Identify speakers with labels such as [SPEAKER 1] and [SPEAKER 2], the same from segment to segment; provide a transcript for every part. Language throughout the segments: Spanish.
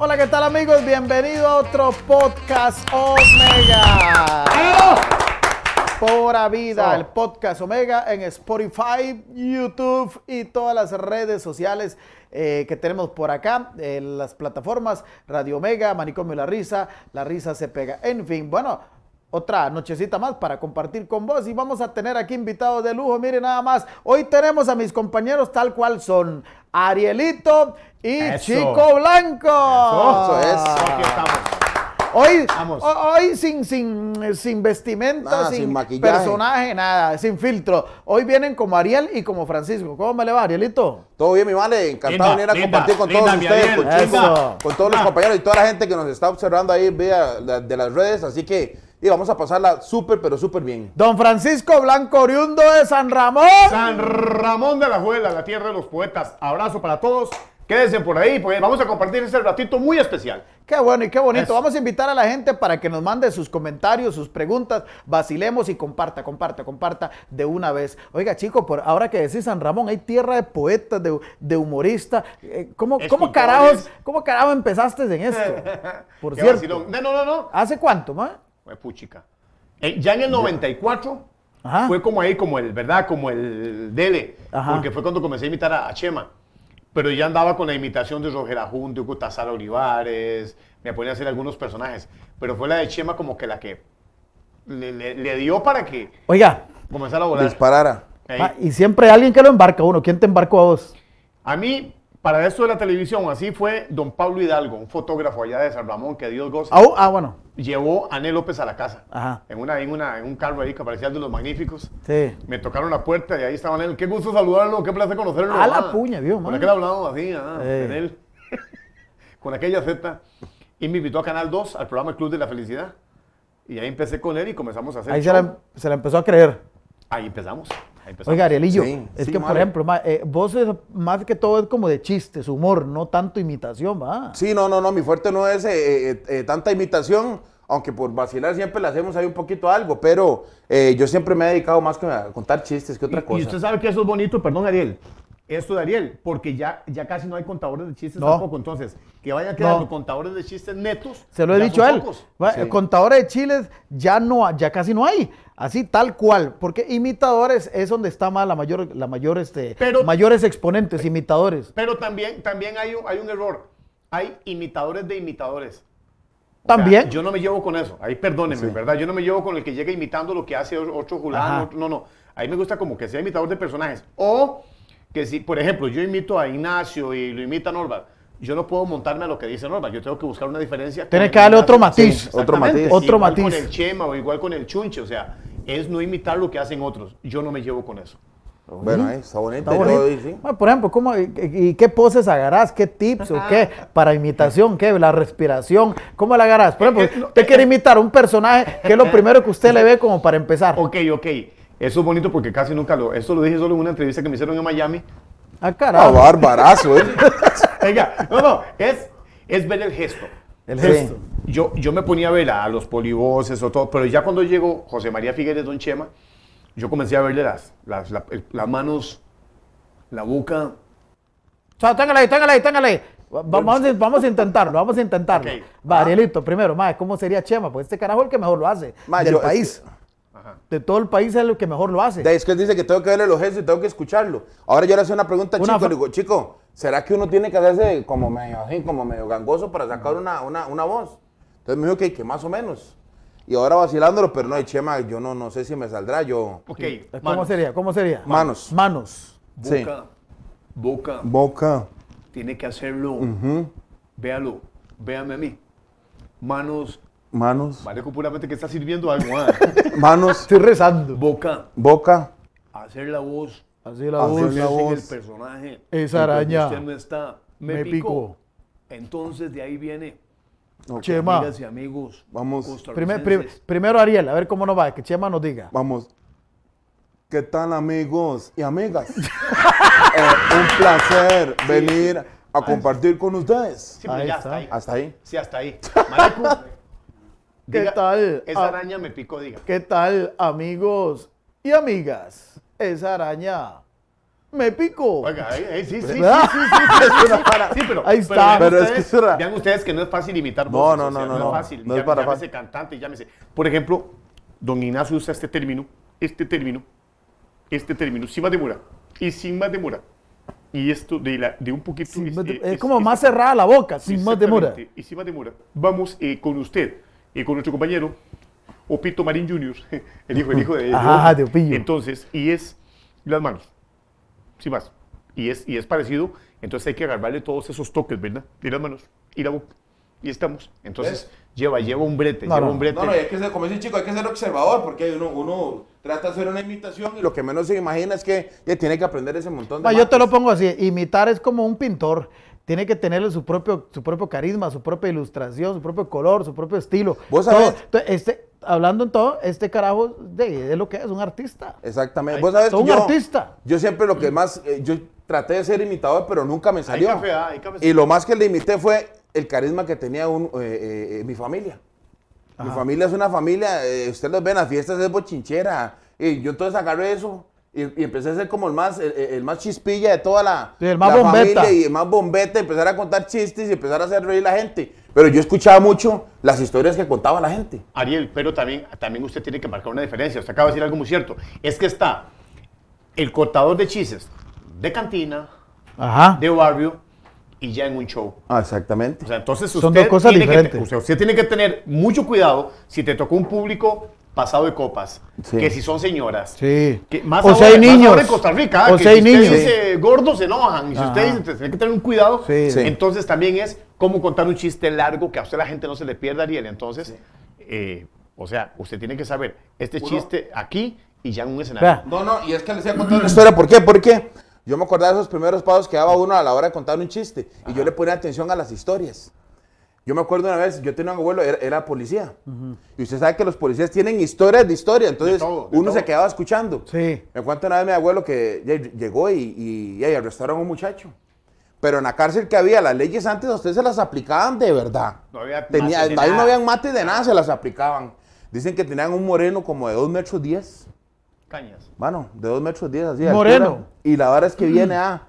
[SPEAKER 1] Hola, ¿qué tal amigos? Bienvenido a otro podcast Omega. Pura vida, el podcast Omega en Spotify, YouTube y todas las redes sociales eh, que tenemos por acá, en las plataformas Radio Omega, Manicomio La Risa, La Risa se pega. En fin, bueno, otra nochecita más para compartir con vos y vamos a tener aquí invitados de lujo. Miren nada más, hoy tenemos a mis compañeros tal cual son Arielito y
[SPEAKER 2] Eso.
[SPEAKER 1] Chico Blanco.
[SPEAKER 2] Eso, eso, aquí estamos.
[SPEAKER 1] Hoy,
[SPEAKER 2] Vamos.
[SPEAKER 1] hoy sin, sin, sin vestimenta,
[SPEAKER 3] Nada,
[SPEAKER 1] sin,
[SPEAKER 3] sin maquillaje.
[SPEAKER 1] personaje, nada, sin filtro. Hoy vienen como Ariel y como Francisco. ¿Cómo me le va, Arielito?
[SPEAKER 3] Todo bien, mi vale. Encantado
[SPEAKER 2] Linda,
[SPEAKER 3] de venir a
[SPEAKER 2] linda,
[SPEAKER 3] compartir con
[SPEAKER 2] linda,
[SPEAKER 3] todos ustedes, con Chico, con todos los
[SPEAKER 2] Ah.
[SPEAKER 3] compañeros y toda la gente que nos está observando ahí vía de las redes. Así que y vamos a pasarla súper, pero súper bien.
[SPEAKER 1] Don Francisco Blanco, oriundo de San Ramón.
[SPEAKER 2] San Ramón de la Juela, la tierra de los poetas. Abrazo para todos. Quédense por ahí, porque vamos a compartir este ratito muy especial.
[SPEAKER 1] Qué bueno y qué bonito.
[SPEAKER 2] Eso.
[SPEAKER 1] Vamos a invitar a la gente para que nos mande sus comentarios, sus preguntas, vacilemos y comparta, comparta, comparta de una vez. Oiga, chico, por ahora que decís San Ramón, hay tierra de poetas, de, de humoristas. Eh, ¿Cómo, ¿Cómo carajos, cómo carajos empezaste en esto? Por
[SPEAKER 2] Qué
[SPEAKER 1] cierto.
[SPEAKER 2] vacilón. No, no, no, no.
[SPEAKER 1] ¿Hace cuánto, ma?
[SPEAKER 2] Fue puchica. Eh, ya en el 94
[SPEAKER 1] Ajá.
[SPEAKER 2] fue como ahí, como el, ¿verdad? Como el Dele.
[SPEAKER 1] Ajá.
[SPEAKER 2] Porque fue cuando comencé a imitar a, a Chema. Pero ya andaba con la imitación de Roger Ajun, de Hugo Tazara Olivares. Me ponía a hacer algunos personajes. Pero fue la de Chema como que la que le, le- le dio para que
[SPEAKER 1] Oiga,
[SPEAKER 2] comenzara a volar.
[SPEAKER 3] Disparara.
[SPEAKER 1] Y siempre hay alguien que lo embarca uno. ¿Quién te embarcó a vos?
[SPEAKER 2] A mí, para esto de la televisión, así fue don Pablo Hidalgo, un fotógrafo allá de San Ramón, que Dios goza.
[SPEAKER 1] Ah, ah, bueno.
[SPEAKER 2] Llevó a Ané López a la casa.
[SPEAKER 1] Ajá.
[SPEAKER 2] En, una, en, una, en un carro ahí que parecía de los magníficos.
[SPEAKER 1] Sí.
[SPEAKER 2] Me tocaron la puerta y ahí estaba Anel. Qué gusto saludarlo, qué placer conocerlo.
[SPEAKER 1] A la puña, vio,
[SPEAKER 2] Con
[SPEAKER 1] man.
[SPEAKER 2] aquel hablado así, ah, con aquella Z. Y me invitó a Canal 2, al programa Club de la Felicidad. Y ahí empecé con él y comenzamos a hacer
[SPEAKER 1] Ahí se
[SPEAKER 2] show.
[SPEAKER 1] la, se la empezó a creer.
[SPEAKER 2] Ahí empezamos. Empezamos.
[SPEAKER 1] Oiga, Arielillo,
[SPEAKER 3] Sí,
[SPEAKER 1] es
[SPEAKER 3] sí,
[SPEAKER 1] que, por ejemplo, ma, eh, vos es más que todo es como de chistes, humor, no tanto imitación, va.
[SPEAKER 3] Sí, no, no, no. Mi fuerte no es eh, eh, eh, tanta imitación. Aunque por vacilar siempre le hacemos ahí un poquito algo. Pero eh, yo siempre me he dedicado más que a contar chistes que otra
[SPEAKER 2] Y-
[SPEAKER 3] cosa.
[SPEAKER 2] Y usted sabe que eso es bonito, perdón, Ariel. Esto de Ariel, porque ya, ya casi no hay contadores de chistes
[SPEAKER 1] No.
[SPEAKER 2] tampoco. Entonces, que vayan quedando
[SPEAKER 1] No.
[SPEAKER 2] contadores de chistes netos.
[SPEAKER 1] Se lo he dicho a él.
[SPEAKER 2] pocos.
[SPEAKER 1] Va,
[SPEAKER 3] Sí.
[SPEAKER 1] Contadores de chiles ya no, ya casi no hay. Así tal cual. Porque imitadores es donde está más la mayor, la mayor, este,
[SPEAKER 2] Pero-
[SPEAKER 1] mayores exponentes, imitadores.
[SPEAKER 2] Pero también, también hay, un, hay un error. Hay imitadores de imitadores. O sea,
[SPEAKER 1] También.
[SPEAKER 2] yo no me llevo con eso. Ahí perdónenme, ¿verdad? Yo no me llevo con el que llega imitando lo que hace otro fulano. otro- no, no. A mí me gusta como que sea imitador de personajes. O que si, por ejemplo, yo imito a Ignacio y lo imita Norma, yo no puedo montarme a lo que dice Norma. Yo tengo que buscar una diferencia.
[SPEAKER 1] Tiene
[SPEAKER 2] con
[SPEAKER 1] que darle otro matiz.
[SPEAKER 3] Sí, otro matiz.
[SPEAKER 1] Otro
[SPEAKER 2] igual
[SPEAKER 1] matiz.
[SPEAKER 2] con el Chema o igual con el Chunche. O sea, es no imitar lo que hacen otros. Yo no me llevo con eso.
[SPEAKER 3] Bueno, ahí está bonito.
[SPEAKER 1] Está bonito.
[SPEAKER 3] sí.
[SPEAKER 1] Ma, por ejemplo, ¿cómo, y, y qué poses agarrás? ¿Qué tips o qué? Para imitación, ¿qué? La respiración. ¿Cómo la agarrás? Por ejemplo,
[SPEAKER 2] Eh, eh,
[SPEAKER 1] usted
[SPEAKER 2] eh,
[SPEAKER 1] quiere
[SPEAKER 2] eh.
[SPEAKER 1] imitar a un personaje, ¿qué es lo primero que usted le ve como para empezar?
[SPEAKER 2] Ok, ok. Eso es bonito porque casi nunca lo... Esto lo dije solo en una entrevista que me hicieron en Miami.
[SPEAKER 1] Ah,
[SPEAKER 3] Ah,
[SPEAKER 1] carajo.
[SPEAKER 3] barbarazo, ¿eh?
[SPEAKER 2] Venga, no, no, es, es ver el gesto.
[SPEAKER 1] El
[SPEAKER 3] Sí.
[SPEAKER 2] Yo, yo me ponía a ver a, los polivoces o todo, pero ya cuando llegó José María Figueres, Don Chema, yo comencé a verle las, las, la- el- las manos, la boca.
[SPEAKER 1] O sea, téngale ahí, téngale ahí, téngale ahí. Va- Vamos, a- vamos a intentarlo, vamos a intentarlo.
[SPEAKER 2] Ok.
[SPEAKER 1] Va, Arielito, primero, ma, ¿cómo sería Chema? Pues este carajo es el que mejor lo hace.
[SPEAKER 3] Ma,
[SPEAKER 1] del
[SPEAKER 3] yo- es
[SPEAKER 1] país. De todo el país es el que mejor lo hace.
[SPEAKER 3] De- Es que él dice que tengo que verle los gestos y tengo que escucharlo. Ahora yo le hacía una pregunta a
[SPEAKER 1] Una
[SPEAKER 3] Chico. Le digo, Chico, ¿será que uno tiene que hacerse como medio así, como medio gangoso para sacar una, una, una voz? Entonces me dijo que, que más o menos. Y ahora vacilándolo, pero no, Chema, yo no, no sé si me saldrá. Yo.
[SPEAKER 2] Ok,
[SPEAKER 1] ¿Cómo
[SPEAKER 2] manos,
[SPEAKER 1] sería? ¿Cómo sería?
[SPEAKER 3] Manos.
[SPEAKER 1] Manos.
[SPEAKER 3] Sí.
[SPEAKER 2] boca, boca,
[SPEAKER 3] Boca.
[SPEAKER 2] tiene que hacerlo. Véalo, véame a mí. Manos,
[SPEAKER 3] Manos.
[SPEAKER 2] vale puramente que está sirviendo algo. ah.
[SPEAKER 3] Manos.
[SPEAKER 1] Estoy rezando.
[SPEAKER 2] Boca,
[SPEAKER 3] Boca.
[SPEAKER 2] hacer la voz.
[SPEAKER 1] Así la voz.
[SPEAKER 3] es la voz.
[SPEAKER 2] el personaje.
[SPEAKER 1] Esa araña
[SPEAKER 2] Usted no está. Me,
[SPEAKER 1] me
[SPEAKER 2] picó. Entonces de ahí viene.
[SPEAKER 1] Chema.
[SPEAKER 2] Amigas y amigos.
[SPEAKER 3] Vamos.
[SPEAKER 1] Primer- prim- primero Ariel, a ver cómo nos va, que Chema nos diga.
[SPEAKER 3] Vamos. ¿Qué tal amigos y amigas? Eh, un placer venir a compartir con ustedes.
[SPEAKER 2] Sí, pero
[SPEAKER 1] Ahí
[SPEAKER 2] ya
[SPEAKER 1] está.
[SPEAKER 2] hasta ahí.
[SPEAKER 3] Hasta ahí.
[SPEAKER 2] Sí, hasta ahí. Marico,
[SPEAKER 1] ¿Qué
[SPEAKER 2] diga,
[SPEAKER 1] tal?
[SPEAKER 2] Esa araña me picó, diga.
[SPEAKER 1] ¿Qué tal, amigos y amigas? Esa araña me pico.
[SPEAKER 2] Oiga, ahí- sí, sí, sí, sí, sí, pero,
[SPEAKER 1] Ahí está.
[SPEAKER 2] vean
[SPEAKER 3] Pero es
[SPEAKER 2] ustedes, vean ustedes que no es fácil imitar
[SPEAKER 3] No, no,
[SPEAKER 2] o sea,
[SPEAKER 3] no, no,
[SPEAKER 2] es
[SPEAKER 3] no.
[SPEAKER 2] fácil.
[SPEAKER 3] No es para
[SPEAKER 2] llámese
[SPEAKER 3] fácil.
[SPEAKER 2] cantante, llámese. Por ejemplo, don Ignacio usa este término, este término, este término, sin más demora, y sin más demora. Y esto de, la, de un poquito...
[SPEAKER 1] Sin
[SPEAKER 2] es-
[SPEAKER 1] más de-
[SPEAKER 2] eh,
[SPEAKER 1] es
[SPEAKER 2] es-
[SPEAKER 1] como
[SPEAKER 2] es-
[SPEAKER 1] más cerrada la boca, sin más demora.
[SPEAKER 2] Y sin más demora. Vamos eh, con usted, y con nuestro compañero, Opito Marín Jr., el hijo, el hijo de... de
[SPEAKER 1] Ajá, de Opillo.
[SPEAKER 2] Entonces, y es las manos, sin más. Y es, y es parecido, entonces hay que agarrarle todos esos toques, ¿verdad? De las manos y la boca. Y estamos. Entonces, lleva, lleva un brete,
[SPEAKER 1] No,
[SPEAKER 2] lleva
[SPEAKER 1] no.
[SPEAKER 2] un brete.
[SPEAKER 3] No, no, y hay que ser, como dice el chico, hay que ser observador, porque uno, uno trata de hacer una imitación y lo que menos se imagina es que ya tiene que aprender ese montón de
[SPEAKER 1] Ma, yo te lo pongo así, imitar es como un pintor. Tiene que tenerle su propio, su propio carisma, su propia ilustración, su propio color, su propio estilo.
[SPEAKER 3] Vos
[SPEAKER 1] Todo.
[SPEAKER 3] sabés-
[SPEAKER 1] este, hablando en todo, este carajo de, de lo que es, un artista.
[SPEAKER 3] Exactamente. Vos que
[SPEAKER 1] un
[SPEAKER 3] yo,
[SPEAKER 1] artista.
[SPEAKER 3] yo siempre lo que más, eh, yo traté de ser imitador, pero nunca me salió.
[SPEAKER 2] café, ah, hay café.
[SPEAKER 3] y lo más que le imité fue el carisma que tenía un, eh, eh, mi familia. Mi familia es una familia, eh, ustedes los ven, las fiestas es bochinchera. Y yo entonces agarré eso y, y empecé a ser como el más, el, el más chispilla de toda la,
[SPEAKER 1] Sí, el más
[SPEAKER 3] la
[SPEAKER 1] bombeta.
[SPEAKER 3] familia y el más bombeta, empezar a contar chistes y empezar a hacer reír a la gente. Pero yo escuchaba mucho las historias que contaba la gente.
[SPEAKER 2] Ariel, pero también, también usted tiene que marcar una diferencia. Usted acaba de decir algo muy cierto. Es que está el cortador de chistes de cantina,
[SPEAKER 1] Ajá.
[SPEAKER 2] de barrio y ya en un show.
[SPEAKER 3] Ah, exactamente.
[SPEAKER 2] O sea, entonces usted,
[SPEAKER 1] Son dos cosas
[SPEAKER 2] tiene que,
[SPEAKER 1] diferentes.
[SPEAKER 2] usted, usted tiene que tener mucho cuidado si te tocó un público pasado de copas,
[SPEAKER 3] Sí.
[SPEAKER 2] que si son señoras.
[SPEAKER 1] Sí.
[SPEAKER 2] Que más
[SPEAKER 1] O
[SPEAKER 2] ahora,
[SPEAKER 1] si hay
[SPEAKER 2] más
[SPEAKER 1] niños.
[SPEAKER 2] ahora en Costa Rica,
[SPEAKER 1] O
[SPEAKER 2] que
[SPEAKER 1] si hay
[SPEAKER 2] usted
[SPEAKER 1] niños.
[SPEAKER 2] dice gordo se enojan. Y si usted
[SPEAKER 1] Ajá.
[SPEAKER 2] dice, tiene que tener un cuidado.
[SPEAKER 1] Sí.
[SPEAKER 3] Sí.
[SPEAKER 2] Entonces también es cómo contar un chiste largo que a usted la gente no se le pierda, Ariel. Entonces, eh, o sea, usted tiene que saber este
[SPEAKER 3] Uno-
[SPEAKER 2] chiste aquí y ya en un escenario.
[SPEAKER 3] No, no, y es que les voy a contar una historia. ¿Por qué? Porque yo me acordaba de esos primeros pasos que daba uno a la hora de contar un chiste. Y yo le ponía atención a las historias. Yo me acuerdo una vez, yo tenía un abuelo, era, era policía. Y usted sabe que los policías tienen historias de historia. Entonces,
[SPEAKER 2] De todo, de
[SPEAKER 3] uno se quedaba escuchando.
[SPEAKER 1] Sí.
[SPEAKER 3] Me cuenta una vez mi abuelo que llegó y, y, y arrestaron a un muchacho. Pero en la cárcel que había, las leyes antes a usted se las aplicaban de verdad.
[SPEAKER 2] No había
[SPEAKER 3] Tenía,
[SPEAKER 2] de
[SPEAKER 3] ahí no habían mates de nada, se las aplicaban. Dicen que tenían un moreno como de 2 metros 10.
[SPEAKER 2] Cañas.
[SPEAKER 3] Mano, de 2 metros 10 así. de
[SPEAKER 1] Moreno.
[SPEAKER 3] altura. Y la verdad es que viene a.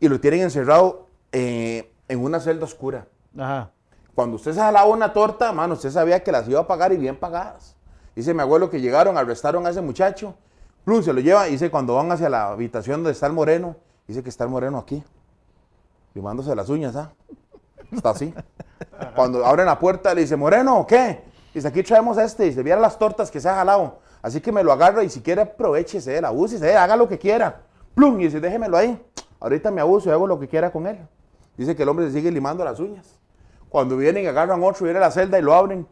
[SPEAKER 3] Y lo tienen encerrado eh, en una celda oscura.
[SPEAKER 1] Ajá.
[SPEAKER 3] Cuando usted se jalaba una torta, mano, usted sabía que las iba a pagar y bien pagadas. Dice mi abuelo que llegaron, arrestaron a ese muchacho. Plum, se lo lleva. Dice cuando van hacia la habitación donde está el moreno, dice que está el moreno aquí. Limándose las uñas, ¿ah? Está así. Cuando abren la puerta, le dice, Moreno, ¿qué? Dice, aquí traemos este. Dice, viera las tortas que se ha jalado. Así que me lo agarra y si quiere aprovechese la abúsese, haga lo que quiera. Plum, y dice, déjemelo ahí. Ahorita me abuso y hago lo que quiera con él. Dice que el hombre se sigue limando las uñas. Cuando vienen y agarran otro, viene a la celda y lo abren.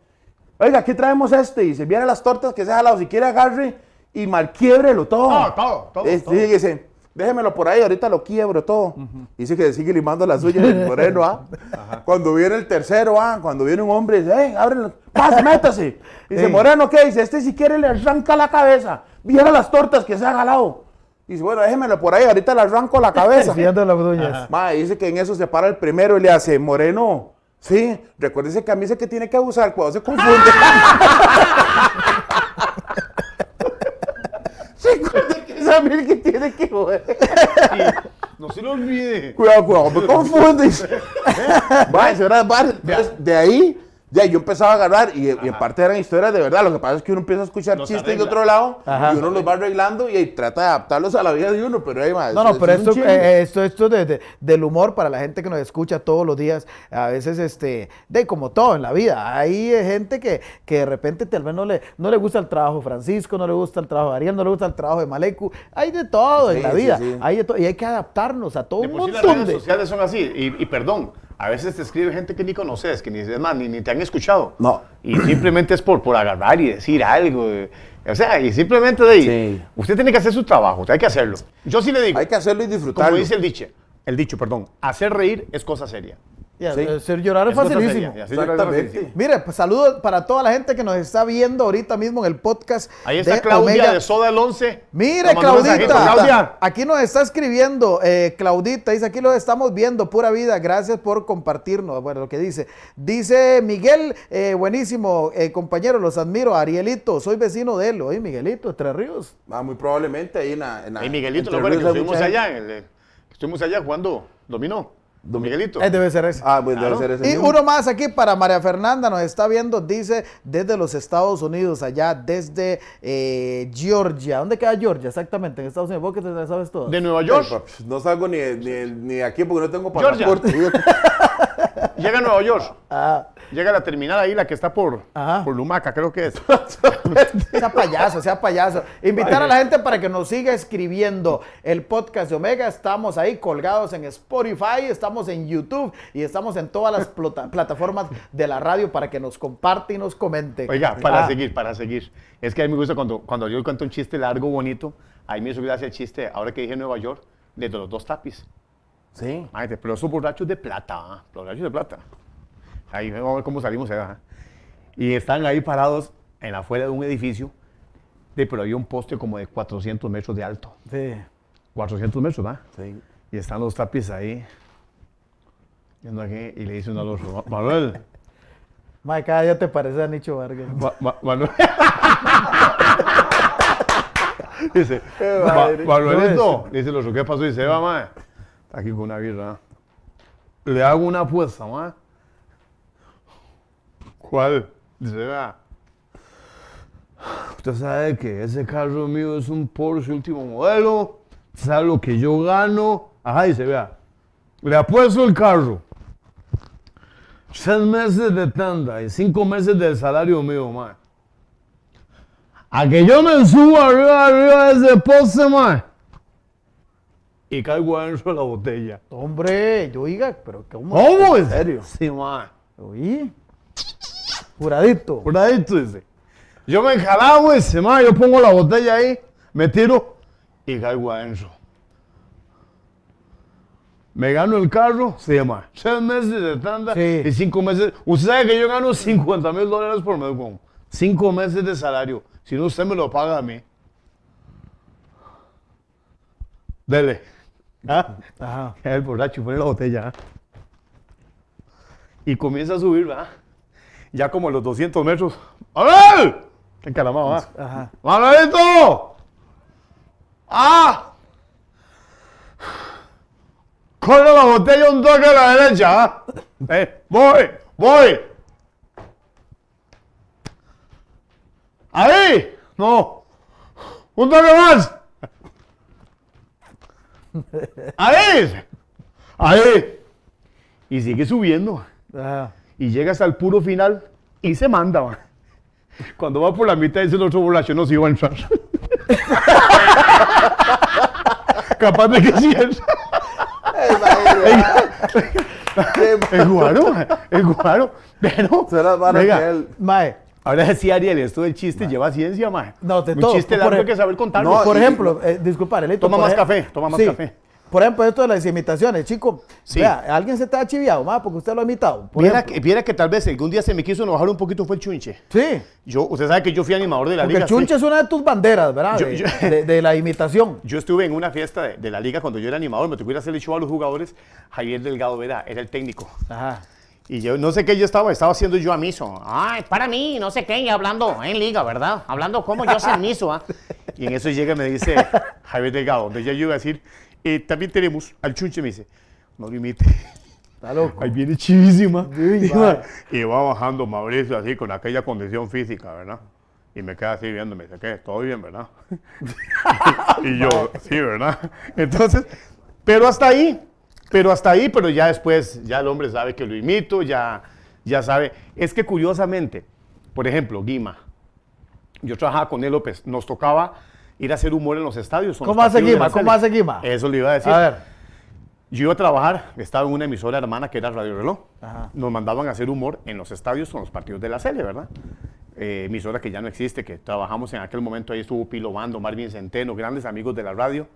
[SPEAKER 3] Oiga, aquí traemos este. Y se vienen las tortas que se ha jalado. Si quiere, agarre y malquiébrelo todo.
[SPEAKER 2] Todo, todo, todo,
[SPEAKER 3] Es-
[SPEAKER 2] todo.
[SPEAKER 3] déjemelo por ahí, ahorita lo quiebro todo. Dice que sigue limando las uñas el moreno, ¿ah? Cuando viene el tercero, ¿ah? Cuando viene un hombre, dice, ¡eh, ábrelo! ¡Pase, métase! Dice. Moreno, ¿qué? Dice, este si quiere le arranca la cabeza. Viera las tortas que se ha jalado. Dice, bueno, déjemelo por ahí, ahorita le arranco la cabeza.
[SPEAKER 1] Siguiendo las
[SPEAKER 3] dice que en eso se para el primero y le hace, Moreno, sí, recuérdese que a mí sé que tiene que abusar cuando se confunde. Recuerde que es a mí el que tiene que joder.
[SPEAKER 2] No se lo olvide.
[SPEAKER 3] Cuidado, cuidado, me confunde. Va, bar. Entonces, de ahí, ya yo empezaba a agarrar y, y en parte eran historias de verdad. Lo que pasa es que uno empieza a escuchar
[SPEAKER 2] Los
[SPEAKER 3] chistes de otro lado
[SPEAKER 1] Ajá.
[SPEAKER 3] y uno los va arreglando y, trata de adaptarlos a la vida de uno. Pero ahí, ma,
[SPEAKER 1] No, no, pero esto, eh, esto, esto de, de- del humor para la gente que nos escucha todos los días, a veces, este, de como todo en la vida, hay eh, gente que, que de repente tal vez no le, no le gusta el trabajo de Francisco, no le gusta el trabajo de Ariel, no le gusta el trabajo de Malecu, hay de todo en
[SPEAKER 3] Sí,
[SPEAKER 1] la
[SPEAKER 3] sí,
[SPEAKER 1] vida,
[SPEAKER 3] sí.
[SPEAKER 1] hay de todo, y hay que adaptarnos a todo
[SPEAKER 2] De
[SPEAKER 1] un
[SPEAKER 2] sí las
[SPEAKER 1] montón
[SPEAKER 2] redes
[SPEAKER 1] de...
[SPEAKER 2] sociales son así. Y, y perdón, a veces te escribe gente que ni conoces, que ni, es más, ni, ni te han escuchado.
[SPEAKER 3] No.
[SPEAKER 2] Y simplemente es por, por agarrar y decir algo. eh. O sea, y simplemente de ahí.
[SPEAKER 3] Sí.
[SPEAKER 2] Usted tiene que hacer su trabajo, hay que hacerlo. Yo sí le digo,
[SPEAKER 3] Hay que hacerlo y disfrutarlo.
[SPEAKER 2] como dice el dicho, el dicho, perdón, hacer reír es cosa seria.
[SPEAKER 1] Y
[SPEAKER 3] Sí.
[SPEAKER 1] hacer llorar es facilísimo.
[SPEAKER 2] seria, y
[SPEAKER 3] Exactamente.
[SPEAKER 1] Mire, pues saludos para toda la gente que nos está viendo ahorita mismo en el podcast.
[SPEAKER 2] Ahí está
[SPEAKER 1] de
[SPEAKER 2] Claudia
[SPEAKER 1] Omega.
[SPEAKER 2] de Soda el 11.
[SPEAKER 1] Mire. Claudita.
[SPEAKER 2] Claudia.
[SPEAKER 1] Aquí nos está escribiendo eh, Claudita. Dice, aquí lo estamos viendo, pura vida. Gracias por compartirnos. Bueno, lo que dice. Dice Miguel, eh, buenísimo, eh, compañero, los admiro. Arielito, soy vecino de él. Oye, Miguelito, Tres Ríos.
[SPEAKER 3] Ah, muy probablemente ahí en la. En la
[SPEAKER 2] Ahí Miguelito, ¿no? Bueno, que estuvimos allá. en el- estuvimos allá jugando dominó. Don Miguelito.
[SPEAKER 1] Eh, debe ser ese.
[SPEAKER 3] Ah, pues
[SPEAKER 2] Claro.
[SPEAKER 3] debe ser ese.
[SPEAKER 1] Y
[SPEAKER 3] mismo.
[SPEAKER 1] uno más aquí para María Fernanda, nos está viendo, dice, desde los Estados Unidos, allá desde eh, Georgia. ¿Dónde queda Georgia exactamente? En Estados Unidos. ¿Vos que te sabes todo?
[SPEAKER 2] De Nueva York.
[SPEAKER 3] papi, No salgo ni, ni, ni aquí porque no tengo
[SPEAKER 2] Georgia.
[SPEAKER 3] pasaporte.
[SPEAKER 2] Llega a Nueva York.
[SPEAKER 1] Ah,
[SPEAKER 2] Llega a la terminal ahí, la que está por,
[SPEAKER 1] Ajá.
[SPEAKER 2] por Lumaca, creo que es.
[SPEAKER 1] sea payaso, sea payaso. Invitar a la gente para que nos siga escribiendo el podcast de Omega. Estamos ahí colgados en Spotify, estamos en YouTube y estamos en todas las plata- plataformas de la radio para que nos comparte y nos comente.
[SPEAKER 2] Oiga, para
[SPEAKER 1] Ah,
[SPEAKER 2] seguir, para seguir. Es que a mí me gusta cuando, cuando yo cuento un chiste largo, bonito. A mí me hizo gracia el chiste, ahora que dije Nueva York, de los dos tapis.
[SPEAKER 3] Sí.
[SPEAKER 2] De- pero esos borrachos de plata, ¿ah? borrachos de plata. Ahí vamos a ver cómo salimos allá. ¿ah? Y están ahí parados en afuera de un edificio, de, pero había un poste como de 400 metros de alto.
[SPEAKER 1] Sí.
[SPEAKER 2] 400 metros, ¿verdad?
[SPEAKER 3] Sí.
[SPEAKER 2] Y están los tapis ahí, aquí, y le dice uno al otro, "Ma- Manuel,
[SPEAKER 1] Mae, cada día te parece a Nicho Vargas.
[SPEAKER 2] Ma- Ma- Manuel. dice, "Ma-
[SPEAKER 1] madre.
[SPEAKER 2] Manuelito, dice el otro, ¿qué pasó? Dice, va, ma, está aquí con una birra. Le hago una apuesta, ma. ¿Cuál? Vea. Usted sabe que ese carro mío es un Porsche último modelo. ¿Sabe lo que yo gano? Ajá, dice, vea. Le apuesto el carro. Seis meses de tanda y cinco meses del salario mío, man. A que yo me subo arriba, arriba de ese poste, man. Y caigo adentro de la botella.
[SPEAKER 1] Hombre, yo oiga, pero ¿cómo?
[SPEAKER 2] ¿Cómo?
[SPEAKER 1] ¿En serio?
[SPEAKER 2] Sí, man.
[SPEAKER 1] Oí. Juradito.
[SPEAKER 2] Tú dices. Yo me enjalabo ese, man. Yo pongo la botella ahí, me tiro y caigo adentro. Me gano el carro, se llama seis meses de tanda
[SPEAKER 1] Sí.
[SPEAKER 2] y cinco meses. Usted sabe que yo gano 50 mil dólares por mes con cinco meses de salario. Si no, usted me lo paga a mí. Dele. ¿Ah?
[SPEAKER 1] Ajá.
[SPEAKER 2] El borracho pone la botella. ¿ah? Y comienza a subir, ¿verdad? Ya como a los 200 metros. ¡A ver! ¡Qué encaramado, ¿ah?
[SPEAKER 1] Ajá.
[SPEAKER 2] ¡Manuelito! ¡Ah! Corre la botella un toque a la derecha, ¿ah? Eh, voy, voy. Ahí. No. Un toque más. Ahí. Ahí. Y sigue subiendo.
[SPEAKER 1] Ajá.
[SPEAKER 2] Y llega hasta el puro final y se manda. man. Cuando va por la mitad dice el otro borracho, no se iba a entrar. Capaz de que sí. Es guaro, es guaro. Pero,
[SPEAKER 3] las él-
[SPEAKER 1] Mae,
[SPEAKER 2] ahora decía Ariel, esto del chiste lleva ciencia, man.
[SPEAKER 1] No, de
[SPEAKER 2] Un
[SPEAKER 1] todo.
[SPEAKER 2] chiste largo hay que saber contarlo.
[SPEAKER 3] No,
[SPEAKER 1] por
[SPEAKER 3] y-
[SPEAKER 1] ejemplo, eh, disculpa, Arelito,
[SPEAKER 2] Toma más café, toma más
[SPEAKER 1] Sí.
[SPEAKER 2] café.
[SPEAKER 1] Por ejemplo, esto de las imitaciones, chico.
[SPEAKER 2] Sí.
[SPEAKER 1] Vea, alguien se te ha chiviado, más porque usted lo ha imitado.
[SPEAKER 2] Viera que, viera que tal vez algún día se me quiso enojar un poquito fue el chunche.
[SPEAKER 1] Sí.
[SPEAKER 2] Yo, usted sabe que yo fui animador de la
[SPEAKER 1] Porque
[SPEAKER 2] liga.
[SPEAKER 1] el chunche es una de tus banderas, ¿verdad?
[SPEAKER 2] Yo-
[SPEAKER 1] de,
[SPEAKER 2] yo-
[SPEAKER 1] de- de la imitación.
[SPEAKER 2] Yo estuve en una fiesta de, de la liga cuando yo era animador, me tocó ir a hacer el show a los jugadores. Javier Delgado era, era el técnico.
[SPEAKER 1] Ajá.
[SPEAKER 2] Y yo no sé qué yo estaba, estaba haciendo yo a miso.
[SPEAKER 4] Ay, para mí, no sé qué, y hablando en liga, ¿verdad? Hablando como yo soy miso, ¿ah?
[SPEAKER 2] Y en eso llega y me dice Javier Delgado, donde ya yo iba a decir, eh, también tenemos al chunche, me dice, no lo imite.
[SPEAKER 1] Está loco.
[SPEAKER 2] Ahí viene chivísima.
[SPEAKER 1] Uy,
[SPEAKER 2] y,
[SPEAKER 1] va.
[SPEAKER 2] bajando Mauricio así con aquella condición física, ¿verdad? Y me queda así viendo, me dice, ¿qué? ¿Todo bien, verdad? y yo, sí, ¿verdad? Entonces, pero hasta ahí, pero hasta ahí, pero ya después, ya el hombre sabe que lo imito, ya, ya sabe. Es que curiosamente, por ejemplo, Guima, yo trabajaba con él López, nos tocaba ir a hacer humor en los estadios.
[SPEAKER 1] ¿Cómo hace Guima? ¿Cómo hace Guima?
[SPEAKER 2] Eso le iba a decir.
[SPEAKER 1] A ver.
[SPEAKER 2] Yo iba a trabajar, estaba en una emisora hermana que era Radio Reloj.
[SPEAKER 1] Ajá.
[SPEAKER 2] Nos mandaban a hacer humor en los estadios con los partidos de la Sele, ¿verdad? Eh, emisora que ya no existe, que trabajamos en aquel momento, ahí estuvo Pilo Bando, Marvin Centeno, grandes amigos de la radio.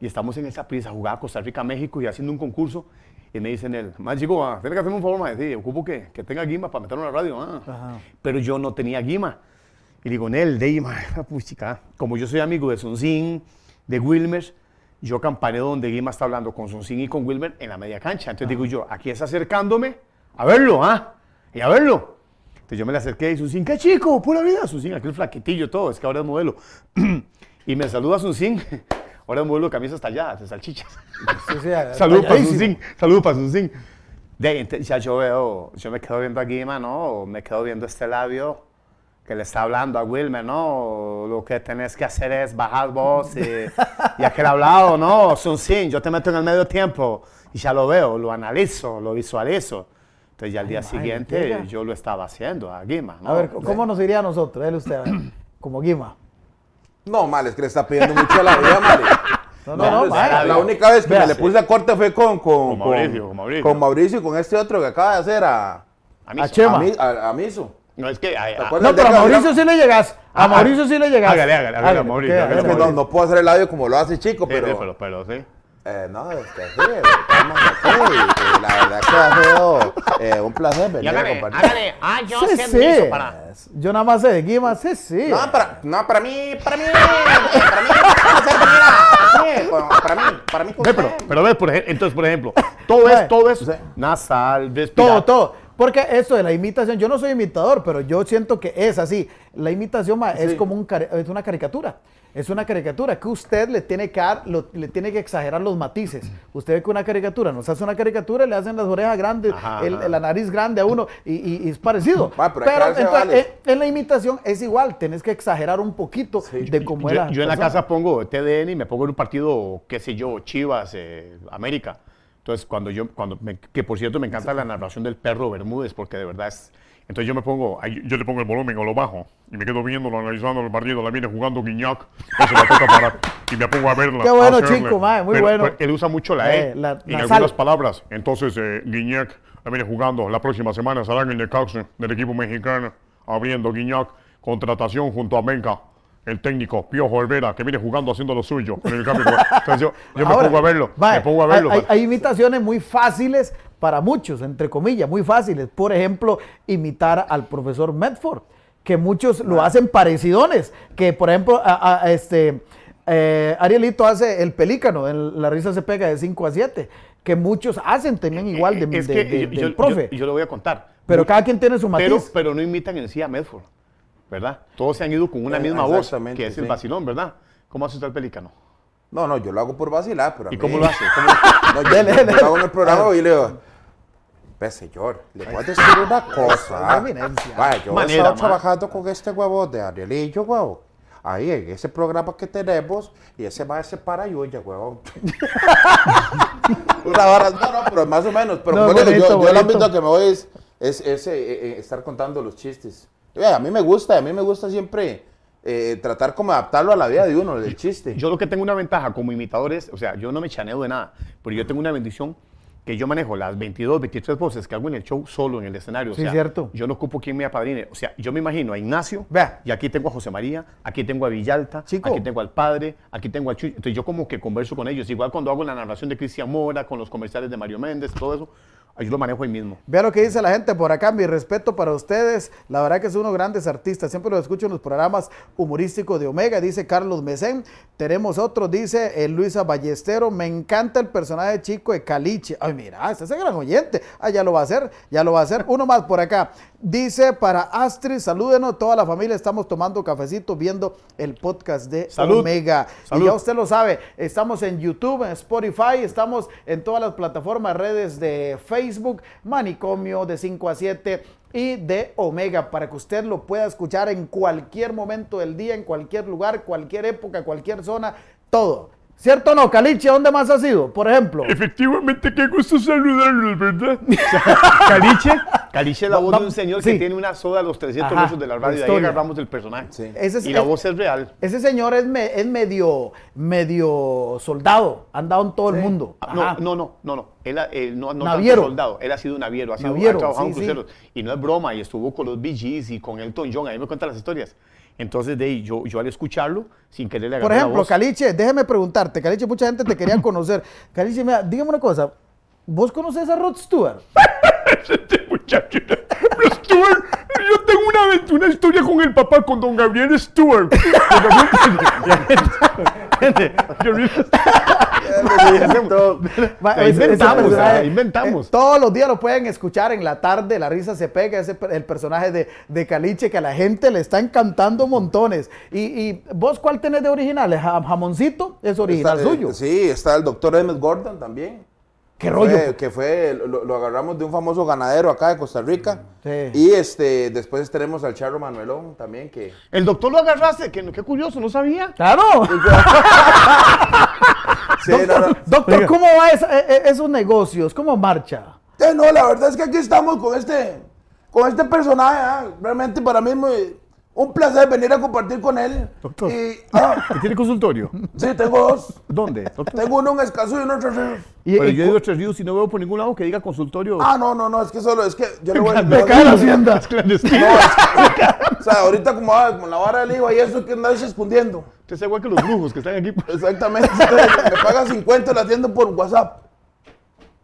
[SPEAKER 2] Y estamos en esa prisa, jugaba Costa Rica, México y haciendo un concurso. Y me dicen él, más chico, ah, tiene que hacerme un favor, más sí, ocupo que, que tenga guima para meterlo en la radio. ah". Pero yo no tenía guima. Y digo, Nel, de Guima, puchica, como yo soy amigo de Sunsin, de Wilmer, yo campané donde Guima está hablando con Sunsin y con Wilmer en la media cancha. Entonces digo yo, aquí es acercándome a verlo, ¿ah? Y a verlo. Entonces yo me le acerqué y Sunsin, qué chico, pura vida. Sunsin, aquel flaquitillo todo, es que ahora es modelo. y me saluda Sunsin, ahora modelo de camisas talladas, de salchichas.
[SPEAKER 1] Sí, sí,
[SPEAKER 2] Saludos para. Sunsin, saludos para Sunsin. De ya yo veo, yo me quedo viendo a Guima, ¿no? Me quedo viendo este labio que le está hablando a Wilmer, ¿no? Lo que tenés que hacer es bajar vos y, y aquel hablado, ¿no? Sunsin, yo te meto en el medio tiempo y ya lo veo, lo analizo, lo visualizo. Entonces ya al día siguiente yo lo estaba haciendo a Guima, ¿no?
[SPEAKER 1] A ver, ¿cómo nos iría a nosotros? Él usted, como Guima.
[SPEAKER 3] No, mal, es que le está pidiendo mucho a la vida, mal.
[SPEAKER 1] No, no, no, mae.
[SPEAKER 3] La única vez que
[SPEAKER 1] Vea,
[SPEAKER 3] me le puse a corte fue con, con,
[SPEAKER 2] Con Mauricio, con Mauricio.
[SPEAKER 3] con Mauricio y con este otro que acaba de hacer a,
[SPEAKER 2] A mí
[SPEAKER 1] a
[SPEAKER 2] sí.
[SPEAKER 1] Chema.
[SPEAKER 3] a, a- a Miso.
[SPEAKER 2] No, es que... a- a-?
[SPEAKER 1] No, pero a Mauricio sí le llegas. A Mauricio sí le llegas.
[SPEAKER 2] hágale, hágale, hágale a Mauricio, hágale
[SPEAKER 3] Es que no, no puedo hacer el audio como lo hace Chico,
[SPEAKER 2] Sí, sí,
[SPEAKER 3] pero...
[SPEAKER 2] pero, pero, sí.
[SPEAKER 3] Eh, no, es que sí, estamos aquí, y la verdad que ha sido eh, un placer venir a
[SPEAKER 4] hágale,
[SPEAKER 3] compartir.
[SPEAKER 4] hágale. Ah, yo
[SPEAKER 1] Sí, sí.
[SPEAKER 4] para.
[SPEAKER 1] Yo nada más sé de Guima, sí, sí.
[SPEAKER 3] No, para, no, para mí, para mí, para mí, para con- para mí, para mí
[SPEAKER 2] pero, pero ves, por ejemplo, entonces, por ejemplo, todo es, todo es nasal, respirar.
[SPEAKER 1] Todo, todo. Porque esto de la imitación, yo no soy imitador, pero yo siento que es así. La imitación ma, es como un es una caricatura. Es una caricatura que usted le tiene que dar, lo- le tiene que exagerar los matices. Usted ve que una caricatura, nos hace una caricatura, le hacen las orejas grandes,
[SPEAKER 2] Ajá,
[SPEAKER 1] el-
[SPEAKER 2] ajá.
[SPEAKER 1] la nariz grande a uno y, y- y es parecido.
[SPEAKER 3] Ma, pero
[SPEAKER 1] entonces, en, en la imitación es igual, tenés que exagerar un poquito de cómo
[SPEAKER 2] yo,
[SPEAKER 1] era.
[SPEAKER 2] yo en la casa pongo TDN y me pongo en un partido, qué sé yo, Chivas, eh, América. Entonces, cuando yo, cuando me- que por cierto me encanta la narración del perro Bermúdez, porque de verdad es... Entonces yo me pongo, yo le pongo el volumen o lo bajo y me quedo viéndolo, analizando el partido, la viene jugando Guiñac, entonces la toca parar y me pongo a verla.
[SPEAKER 1] Qué bueno, chico, mae, muy
[SPEAKER 2] Pero-
[SPEAKER 1] bueno.
[SPEAKER 2] pero él usa mucho la E
[SPEAKER 1] Eh, la-
[SPEAKER 2] en algunas palabras. Entonces, eh, Guiñac la viene jugando la próxima semana, estará en el Necaxa del equipo mexicano, abriendo Guiñac, contratación junto a Benca, el técnico Piojo Herrera, que viene jugando haciendo lo suyo en el cambio. Entonces yo, yo me pongo a verlo,
[SPEAKER 1] vaya,
[SPEAKER 2] me pongo a verlo.
[SPEAKER 1] Hay, imitaciones muy fáciles para muchos, entre comillas, muy fáciles. Por ejemplo, imitar al profesor Medford, que muchos
[SPEAKER 2] Ah.
[SPEAKER 1] lo hacen parecidones. Que, por ejemplo, a- a- este, eh, Arielito hace el pelícano, en La risa se pega de 5 a 7, que muchos hacen también igual de,
[SPEAKER 2] es
[SPEAKER 1] de-
[SPEAKER 2] que
[SPEAKER 1] de-
[SPEAKER 2] yo,
[SPEAKER 1] del profe.
[SPEAKER 2] yo- yo lo voy a contar.
[SPEAKER 1] pero cada quien tiene su matiz.
[SPEAKER 2] pero, pero no imitan en sí a Medford, ¿verdad? Todos se han ido con una
[SPEAKER 3] Eh,
[SPEAKER 2] misma voz, que es el
[SPEAKER 3] sí.
[SPEAKER 2] vacilón, ¿verdad? ¿Cómo hace usted el pelícano?
[SPEAKER 3] No, no, yo lo hago por vacilar, pero a
[SPEAKER 2] ¿Y
[SPEAKER 3] mí-
[SPEAKER 2] cómo lo hace? ¿Cómo-
[SPEAKER 3] No, yo,
[SPEAKER 1] Dele,
[SPEAKER 3] yo
[SPEAKER 1] dele.
[SPEAKER 3] lo hago en el programa y le digo, ve señor, le voy a decir una cosa.
[SPEAKER 1] Una eminencia.
[SPEAKER 3] Vaya, yo he
[SPEAKER 2] Manera,
[SPEAKER 3] estado
[SPEAKER 2] ma.
[SPEAKER 3] trabajando con este huevo de Arielillo, huevo. Ahí, en ese programa que tenemos, y ese va a ser para Yuya, huevón. Una vara- no, no, pero más o menos. Pero
[SPEAKER 1] No,
[SPEAKER 3] digo,
[SPEAKER 1] bonito,
[SPEAKER 3] yo, yo el
[SPEAKER 1] bonito.
[SPEAKER 3] ámbito que me voy es, es, es, eh, eh, estar contando los chistes. A mí me gusta, a mí me gusta siempre eh, tratar como adaptarlo a la vida de uno, del chiste.
[SPEAKER 2] Yo lo que tengo una ventaja como imitador es, o sea, yo no me chaneo de nada, pero yo tengo una bendición que yo manejo las 22, 23 voces que hago en el show solo en el escenario. O
[SPEAKER 1] Sí,
[SPEAKER 2] sea,
[SPEAKER 1] cierto.
[SPEAKER 2] Yo no ocupo quien me apadrine. O sea, yo me imagino a Ignacio,
[SPEAKER 1] Vea.
[SPEAKER 2] y aquí tengo a José María, aquí tengo a Villalta,
[SPEAKER 1] Chico.
[SPEAKER 2] aquí tengo al padre, aquí tengo a Chuy. Entonces yo como que converso con ellos. Igual cuando hago la narración de Cristian Mora, con los comerciales de Mario Méndez, todo eso, yo lo manejo ahí mismo.
[SPEAKER 1] Vea lo que dice la gente por acá, mi respeto para ustedes. La verdad que son unos grandes artistas. Siempre los escucho en los programas humorísticos de Omega, dice Carlos Mesén. Tenemos otro, dice eh, Luisa Ballestero. Me encanta el personaje chico de Caliche. Ay, mira, este es el gran oyente. Ah, ya lo va a hacer, ya lo va a hacer. Uno más por acá. Dice para Astrid, salúdenos, toda la familia. Estamos tomando cafecito viendo el podcast de
[SPEAKER 2] Salud.
[SPEAKER 1] Omega. Y
[SPEAKER 2] Salud.
[SPEAKER 1] ya usted lo sabe, estamos en YouTube, en Spotify, estamos en todas las plataformas, redes de Facebook, Manicomio de 5 a 7 y de Omega, para que usted lo pueda escuchar en cualquier momento del día, en cualquier lugar, cualquier época, cualquier zona, todo. ¿Cierto o no? Caliche, ¿dónde más has ido? Por ejemplo.
[SPEAKER 2] Efectivamente, qué gusto saludarlos, ¿verdad? Caliche, Caliche es la voz
[SPEAKER 1] va-
[SPEAKER 2] de un señor
[SPEAKER 1] sí.
[SPEAKER 2] que tiene una soda a los 300
[SPEAKER 1] Ajá,
[SPEAKER 2] metros de la radio. Ahí agarramos el personaje.
[SPEAKER 3] Sí.
[SPEAKER 1] Ese es-
[SPEAKER 2] y la
[SPEAKER 1] es-
[SPEAKER 2] voz es real.
[SPEAKER 1] Ese señor es, me- es medio, medio soldado, ha andado en todo el mundo.
[SPEAKER 2] Ah,
[SPEAKER 1] Ajá.
[SPEAKER 2] No, no, no, no, no. Él, ha- él no, no
[SPEAKER 1] Naviero.
[SPEAKER 2] tanto soldado, él ha sido naviero, ha, sido,
[SPEAKER 1] Naviero,
[SPEAKER 2] ha trabajado
[SPEAKER 1] sí,
[SPEAKER 2] en
[SPEAKER 1] sí.
[SPEAKER 2] cruceros. Y no es broma, y estuvo con los Gees y con Elton John, ahí me cuentan las historias. Entonces, de ahí, yo, yo al escucharlo, sin querer le
[SPEAKER 1] Por
[SPEAKER 2] la
[SPEAKER 1] ejemplo,
[SPEAKER 2] voz.
[SPEAKER 1] Caliche, déjeme preguntarte, Caliche, mucha gente te quería conocer. Caliche, mira, dígame una cosa, ¿vos conoces a Rod Stewart?
[SPEAKER 2] Este muchacho, Yo tengo una, una historia con el papá, con don Gabriel Stewart. Inventamos, ah, inventamos.
[SPEAKER 1] eh, todos los días lo pueden escuchar en la tarde, La Risa se pega, ese, el personaje de, de Caliche que a la gente le está encantando montones. Y, y vos cuál tenés de original? ¿El ja- jamoncito? Es original
[SPEAKER 3] eh,
[SPEAKER 1] suyo.
[SPEAKER 3] Sí, está el doctor Emmett Gordon también.
[SPEAKER 1] ¿Qué rollo?
[SPEAKER 3] Fue- que fue, lo, lo agarramos de un famoso ganadero acá de Costa Rica.
[SPEAKER 1] Sí.
[SPEAKER 3] Y este, después tenemos al Charro Manuelón también, que...
[SPEAKER 2] El doctor lo agarraste, que, qué curioso, no sabía.
[SPEAKER 1] ¡Claro!
[SPEAKER 3] Sí, no, no.
[SPEAKER 1] Doctor, ¿cómo va esa- e- e- esos negocios? ¿Cómo marcha?
[SPEAKER 3] Eh, no, la verdad es que aquí estamos con este, con este personaje. ah. Realmente para mí es muy- un placer venir a compartir con él.
[SPEAKER 2] Doctor.
[SPEAKER 3] Y, ah,
[SPEAKER 2] ¿Tiene consultorio?
[SPEAKER 3] sí, tengo dos.
[SPEAKER 2] ¿Dónde? doctor?
[SPEAKER 3] Tengo uno en Escazú y uno en Tres Ríos.
[SPEAKER 1] Y-
[SPEAKER 2] Pero
[SPEAKER 1] y
[SPEAKER 2] yo digo tres ríos y no veo por ningún lado que diga consultorio.
[SPEAKER 3] Ah, no, no, no, es que solo, es que yo le voy a...
[SPEAKER 1] Me cae la hacienda.
[SPEAKER 3] No, es que- o sea, ahorita como, va- como la vara del IVA y eso que andáis escondiendo.
[SPEAKER 2] Usted es igual que los brujos que están aquí.
[SPEAKER 3] Exactamente. Me paga 50 y la atiendo por WhatsApp.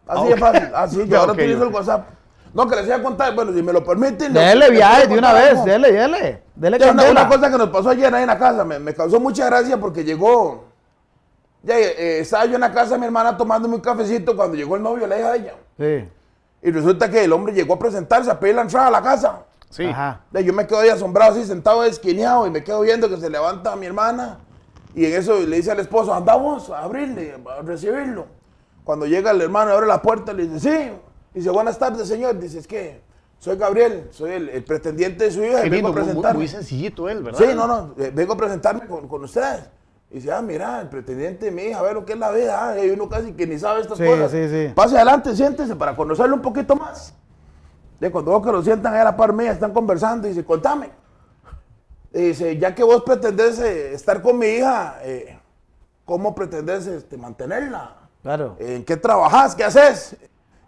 [SPEAKER 3] Así
[SPEAKER 2] Ah,
[SPEAKER 3] de
[SPEAKER 2] ok.
[SPEAKER 3] fácil. Así que
[SPEAKER 2] Ah,
[SPEAKER 3] ahora
[SPEAKER 2] ok,
[SPEAKER 3] utilizo
[SPEAKER 2] ok.
[SPEAKER 3] el WhatsApp. No, que les iba a contar, bueno, si me lo permiten.
[SPEAKER 1] Dele viaje de una vez,
[SPEAKER 3] algo.
[SPEAKER 1] dele, dele. Dele
[SPEAKER 3] Ya, una, una cosa que nos pasó ayer ahí en la casa, me, me causó mucha gracia porque llegó. Ya, eh, estaba yo en la casa de mi hermana tomándome un cafecito cuando llegó el novio, la hija de ella.
[SPEAKER 1] Sí.
[SPEAKER 3] Y resulta que el hombre llegó a presentarse, a pedir la entrada a la casa.
[SPEAKER 2] Sí.
[SPEAKER 1] Ajá.
[SPEAKER 3] Ya, Yo me quedo ahí asombrado, así sentado esquineado y me quedo viendo que se levanta mi hermana. Y en eso le dice al esposo, andamos a abrirle, a recibirlo. Cuando llega el hermano, abre la puerta, le dice, sí. Dice, buenas tardes, señor. Dice, es que soy Gabriel, soy el, el pretendiente de su hija y vengo
[SPEAKER 2] lindo,
[SPEAKER 3] a
[SPEAKER 2] muy, muy-
[SPEAKER 3] presentarme.
[SPEAKER 2] muy sencillito él, ¿verdad?
[SPEAKER 3] Sí, no, no, eh, vengo a presentarme con, con ustedes. Y dice, ah, mira, el pretendiente de mi hija, a ver lo que es la vida. Ah, y uno casi que ni sabe estas
[SPEAKER 1] Sí,
[SPEAKER 3] cosas.
[SPEAKER 1] sí, sí.
[SPEAKER 3] Pase adelante, siéntese para conocerlo un poquito más. De cuando vos que lo sientan ahí a la par mía, están conversando y dice, contame. Y dice, ya que vos pretendés eh, estar con mi hija, eh, ¿cómo pretendés este, mantenerla?
[SPEAKER 1] Claro.
[SPEAKER 3] ¿En qué trabajas? ¿Qué haces?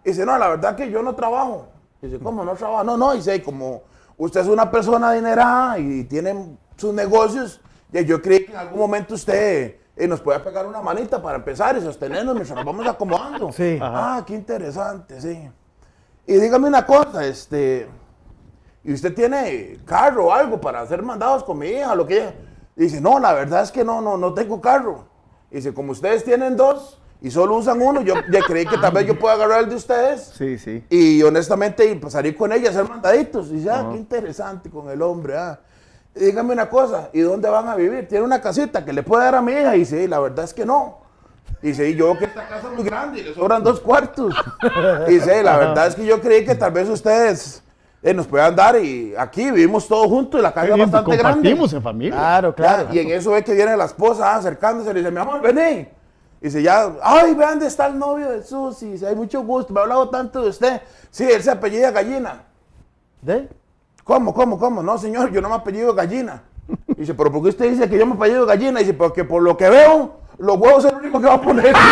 [SPEAKER 3] Y dice, no, la verdad que yo no trabajo. Dice, ¿cómo no trabajo? No, no, dice, como usted es una persona adinerada y tiene sus negocios, ya yo creí que en algún momento usted eh, nos puede pegar una manita para empezar y sostenernos mientras nos vamos acomodando.
[SPEAKER 1] Sí.
[SPEAKER 3] Ah, qué interesante, sí. Y dígame una cosa, este, ¿y usted tiene carro o algo para hacer mandados con mi hija? Lo que ella? Dice, no, la verdad es que no, no, no tengo carro. Dice, como ustedes tienen dos y solo usan uno, yo ya creí que tal vez yo pueda agarrar el de ustedes.
[SPEAKER 2] Sí, sí.
[SPEAKER 3] Y honestamente, y, pues, salir con ella hacer mandaditos. Y dice, ah, qué interesante con el hombre. Ah. Y dígame una cosa, ¿y dónde van a vivir? ¿Tiene una casita que le puede dar a mi hija? Y dice, "Y la verdad es que no. Y dice, "Y yo que esta casa es muy grande y le sobran dos cuartos. Y dice, la verdad es que yo creí que tal vez ustedes eh, nos puedan dar y aquí vivimos todos juntos y la casa es bastante grande.
[SPEAKER 2] Compartimos en familia.
[SPEAKER 1] Claro, claro.
[SPEAKER 3] Ya, y en eso ve que viene la esposa acercándose, le dice, mi amor, vení. Y dice, ya, ay, vean dónde está el novio de Susi, dice, hay mucho gusto, me ha hablado tanto de usted. Sí, él se apellida Gallina.
[SPEAKER 1] ¿De?
[SPEAKER 3] ¿Cómo, cómo, cómo? No, señor, yo no me apellido Gallina. Dice, pero ¿por qué usted dice que yo me apellido Gallina? Dice, porque por lo que veo, los huevos es lo único que va a poner.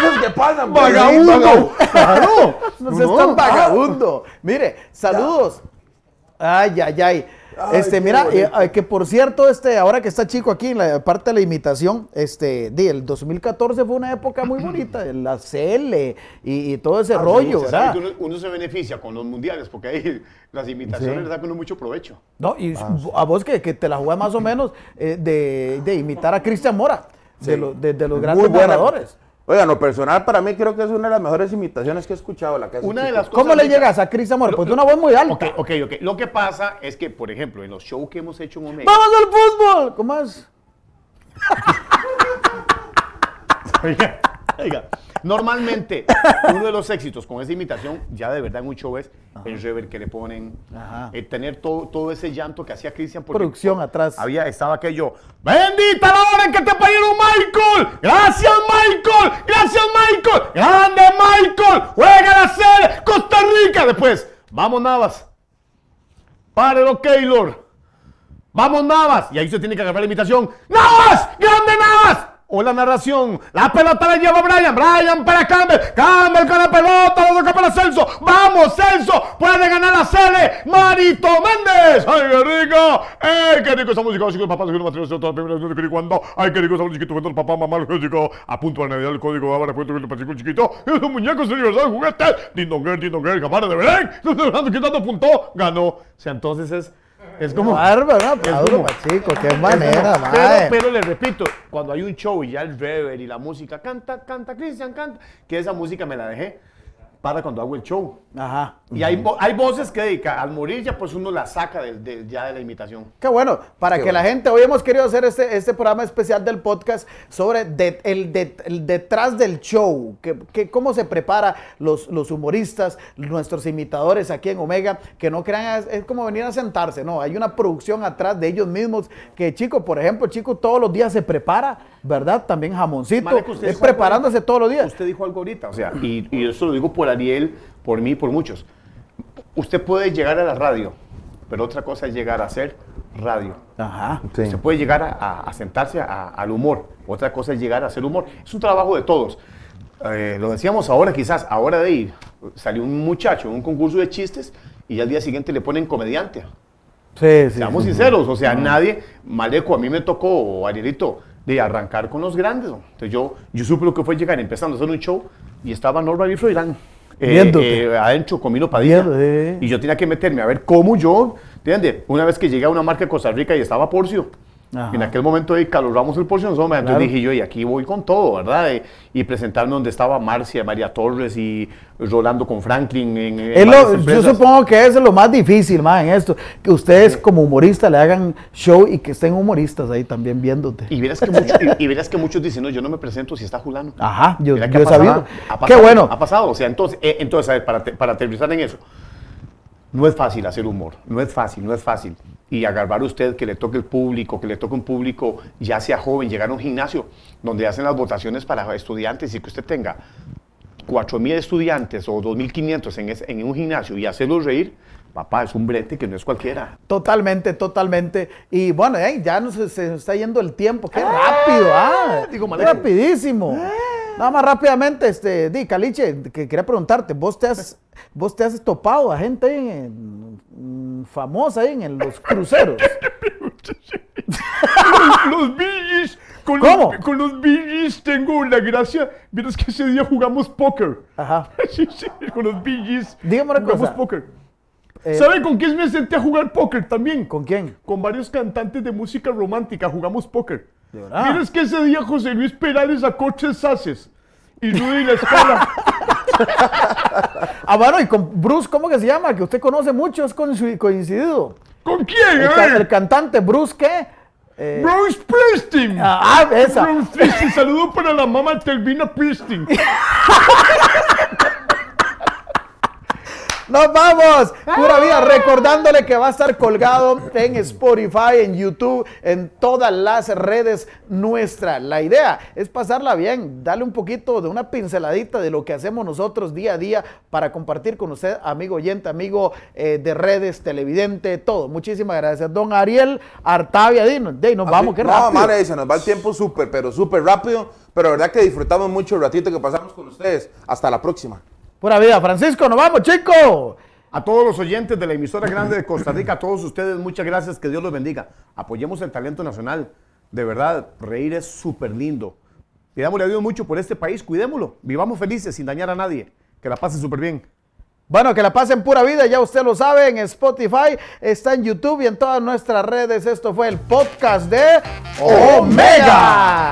[SPEAKER 3] Son pues.
[SPEAKER 2] ¡Vagabundo! ¡Claro!
[SPEAKER 1] No seas tan vagabundo. Mire, saludos. Ay, ay, ay.
[SPEAKER 3] Ay,
[SPEAKER 1] Este, mira, eh, que por cierto, este, ahora que está chico aquí en la parte de la imitación, este, di, el 2014 fue una época muy bonita, la CL y, y todo ese rollo,
[SPEAKER 2] Usted sabe
[SPEAKER 1] ¿verdad?
[SPEAKER 2] uno, uno se beneficia con los mundiales porque ahí las imitaciones
[SPEAKER 1] Sí.
[SPEAKER 2] le sacan uno mucho provecho.
[SPEAKER 1] No, y a vos que, que te la jugás más o menos eh, de, de imitar a Cristian Mora, de, los- de- de los grandes
[SPEAKER 3] buena. Oigan, lo personal para mí creo que es una de las mejores imitaciones que he escuchado. La que
[SPEAKER 2] Una de las cosas
[SPEAKER 1] ¿Cómo le llegas a Cristian Mora?
[SPEAKER 2] Lo-
[SPEAKER 1] Pues de
[SPEAKER 2] lo-
[SPEAKER 1] una voz muy alta.
[SPEAKER 2] Ok, ok, ok. Lo que pasa es que, por ejemplo, en los shows que hemos hecho en Omega.
[SPEAKER 1] ¡Vamos al fútbol! ¿Cómo es?
[SPEAKER 2] Oiga, normalmente uno de los éxitos con esa imitación, ya de verdad en un show es el rever que le ponen,
[SPEAKER 1] Ajá.
[SPEAKER 2] eh, tener todo, todo ese llanto que hacía Cristian.
[SPEAKER 1] Producción atrás.
[SPEAKER 2] Había, estaba aquello, bendita la hora en que te pidieron Michael, gracias Michael, gracias Michael, grande Michael, juega la serie, Costa Rica. Después, vamos Navas, párelo Keylor, Vamos Navas. Y ahí usted tiene que agarrar la imitación. ¡Navas! ¡Grande Navas! O la narración. La pelota la lleva Brian. Brian para Campbell. Campbell con la pelota. Lo toca para Celso. ¡Vamos, Celso! Puede ganar la sede. Marito Méndez. ¡Ay, qué rico! ¡Ay, qué rico esa música! Así que papá, segundo matrimonio, toda la primera vez que cuando. ¡Ay, qué rico esa música! El papá, mamá, el chico. A punto de Navidad el código. Ahora puedo que el chiquito. Es un muñeco, señor. ¿sabes? Juguete. Dindonger, Dindonger. Capara de Belén. Quitando punto. Ganó. O sea, entonces es. Es como.
[SPEAKER 1] Bárbaro, un
[SPEAKER 2] como-
[SPEAKER 1] chico, qué manera,
[SPEAKER 2] pero,
[SPEAKER 1] mae.
[SPEAKER 2] pero le repito, cuando hay un show y ya el rever y la música canta, canta, Cristian, canta, que esa música me la dejé para cuando hago el show.
[SPEAKER 1] Ajá.
[SPEAKER 2] Y hay, vo- hay voces que dedica, al morir ya pues uno la saca del- del- ya de la imitación.
[SPEAKER 1] Qué bueno, para
[SPEAKER 3] Qué
[SPEAKER 1] que la
[SPEAKER 3] bueno.
[SPEAKER 1] gente, hoy hemos querido hacer este, este programa especial del podcast sobre de- el, de- el detrás del show, que, que cómo se prepara los, los humoristas, nuestros imitadores aquí en Omega, que no crean, es, es como venir a sentarse, no, hay una producción atrás de ellos mismos, que Chico, por ejemplo, Chico todos los días se prepara, ¿verdad? También jamoncito, es
[SPEAKER 2] algo
[SPEAKER 1] preparándose todos los días.
[SPEAKER 2] Usted dijo algo ahorita, o sea, y, y eso lo digo por Ariel, por mí, por muchos. Usted puede llegar a la radio, pero otra cosa es llegar a hacer radio.
[SPEAKER 1] Ajá.
[SPEAKER 3] Sí.
[SPEAKER 2] Se puede llegar a, a- a sentarse a- al humor. Otra cosa es llegar a hacer humor. Es un trabajo de todos. Eh, lo decíamos ahora, quizás, ahora de ir. Salió un muchacho en un concurso de chistes y al día siguiente le ponen comediante.
[SPEAKER 1] Sí, sí.
[SPEAKER 2] Seamos
[SPEAKER 1] sí.
[SPEAKER 2] sinceros, o sea, nadie, Maleco, a mí me tocó, o Arielito, de arrancar con los grandes. ¿no? Entonces yo, yo supe lo que fue llegar empezando a hacer un show y estaba Norma y Froilán. eh,
[SPEAKER 1] Viéndote.
[SPEAKER 2] eh, adentro con Mino Padilla.
[SPEAKER 1] Viendo, eh.
[SPEAKER 2] Y yo tenía que meterme a ver cómo yo, ¿entiendes? Una vez que llegué a una marca de Costa Rica y estaba Porcio.
[SPEAKER 1] Ajá.
[SPEAKER 2] En aquel momento ahí caloramos el Porcio, entonces
[SPEAKER 1] Claro.
[SPEAKER 2] dije yo, y aquí voy con todo, ¿verdad? Eh, y presentarme donde estaba Marcia, María Torres y Rolando con Franklin. En, en
[SPEAKER 1] lo- yo supongo que es lo más difícil, más en esto, que ustedes como humoristas le hagan show y que estén humoristas ahí también viéndote.
[SPEAKER 2] Y verás, que mucho- y, y verás que muchos dicen, no, yo no me presento si está Julano.
[SPEAKER 1] Ajá, yo, yo he
[SPEAKER 2] pasado,
[SPEAKER 1] sabido.
[SPEAKER 2] ha
[SPEAKER 1] Qué
[SPEAKER 2] pasado,
[SPEAKER 1] bueno.
[SPEAKER 2] Ha pasado, o sea, entonces, eh, entonces a ver, para, te- para aterrizar en eso, no es fácil hacer humor, no es fácil, no es fácil. Y agarrar usted que le toque el público, que le toque un público ya sea joven, llegar a un gimnasio donde hacen las votaciones para estudiantes y que usted tenga 4.000 estudiantes o 2.500 en, ese- en un gimnasio y hacerlos reír, papá, es un brete que no es cualquiera.
[SPEAKER 1] Totalmente, totalmente. Y bueno, ya nos, se nos está yendo el tiempo. Qué rápido, ah.
[SPEAKER 2] digo,
[SPEAKER 1] Qué
[SPEAKER 2] Maleco.
[SPEAKER 1] rapidísimo. Nada más rápidamente, este, di, Caliche, que quería preguntarte, ¿vos te has, vos te has topado a gente ahí en- en- famosa ahí en los cruceros?
[SPEAKER 2] los con
[SPEAKER 1] ¿Cómo?
[SPEAKER 2] Los, con los Billys tengo la gracia. Vieras que ese día jugamos póker.
[SPEAKER 1] Ajá.
[SPEAKER 2] Sí, sí, con los Billys.
[SPEAKER 1] Dígame una
[SPEAKER 2] jugamos
[SPEAKER 1] cosa.
[SPEAKER 2] póker.
[SPEAKER 1] Eh,
[SPEAKER 2] ¿Saben con quién me senté a jugar póker también?
[SPEAKER 1] ¿Con quién?
[SPEAKER 2] Con varios cantantes de música romántica jugamos póker.
[SPEAKER 1] ¿De verdad?
[SPEAKER 2] Vieras que ese día José Luis Perales sacó tres haces. Y Rudy La Escala.
[SPEAKER 1] Ah, bueno, y con Bruce, ¿cómo que se llama? Que usted conoce mucho, es coinci- coincidido.
[SPEAKER 2] ¿Con quién?
[SPEAKER 1] El,
[SPEAKER 2] eh?
[SPEAKER 1] el cantante Bruce, ¿qué? Eh,
[SPEAKER 2] Bruce Springsteen.
[SPEAKER 1] ah, esa.
[SPEAKER 2] Bruce Springsteen. Saludo para la mamá Telvina Springsteen.
[SPEAKER 1] Nos vamos, pura vida, recordándole que va a estar colgado en Spotify, en YouTube, en todas las redes nuestras. La idea es pasarla bien, darle un poquito de una pinceladita de lo que hacemos nosotros día a día para compartir con usted, amigo oyente, amigo eh, de redes, televidente, todo. Muchísimas gracias. Don Ariel Artavia, dinos, de, nos vamos, qué
[SPEAKER 3] no,
[SPEAKER 1] rápido.
[SPEAKER 3] madre, se nos va el tiempo súper, pero súper rápido. Pero la verdad que disfrutamos mucho el ratito que pasamos con ustedes. Hasta la próxima.
[SPEAKER 1] Pura vida, Francisco, nos vamos, chicos.
[SPEAKER 2] A todos los oyentes de la emisora grande de Costa Rica, a todos ustedes, muchas gracias, que Dios los bendiga. Apoyemos el talento nacional. De verdad, reír es súper lindo. Pidámosle a Dios mucho por este país, cuidémoslo. Vivamos felices sin dañar a nadie. Que la pasen súper bien.
[SPEAKER 1] Bueno, que la pasen pura vida, ya usted lo sabe, en Spotify, está en YouTube y en todas nuestras redes. Esto fue el podcast de Omega.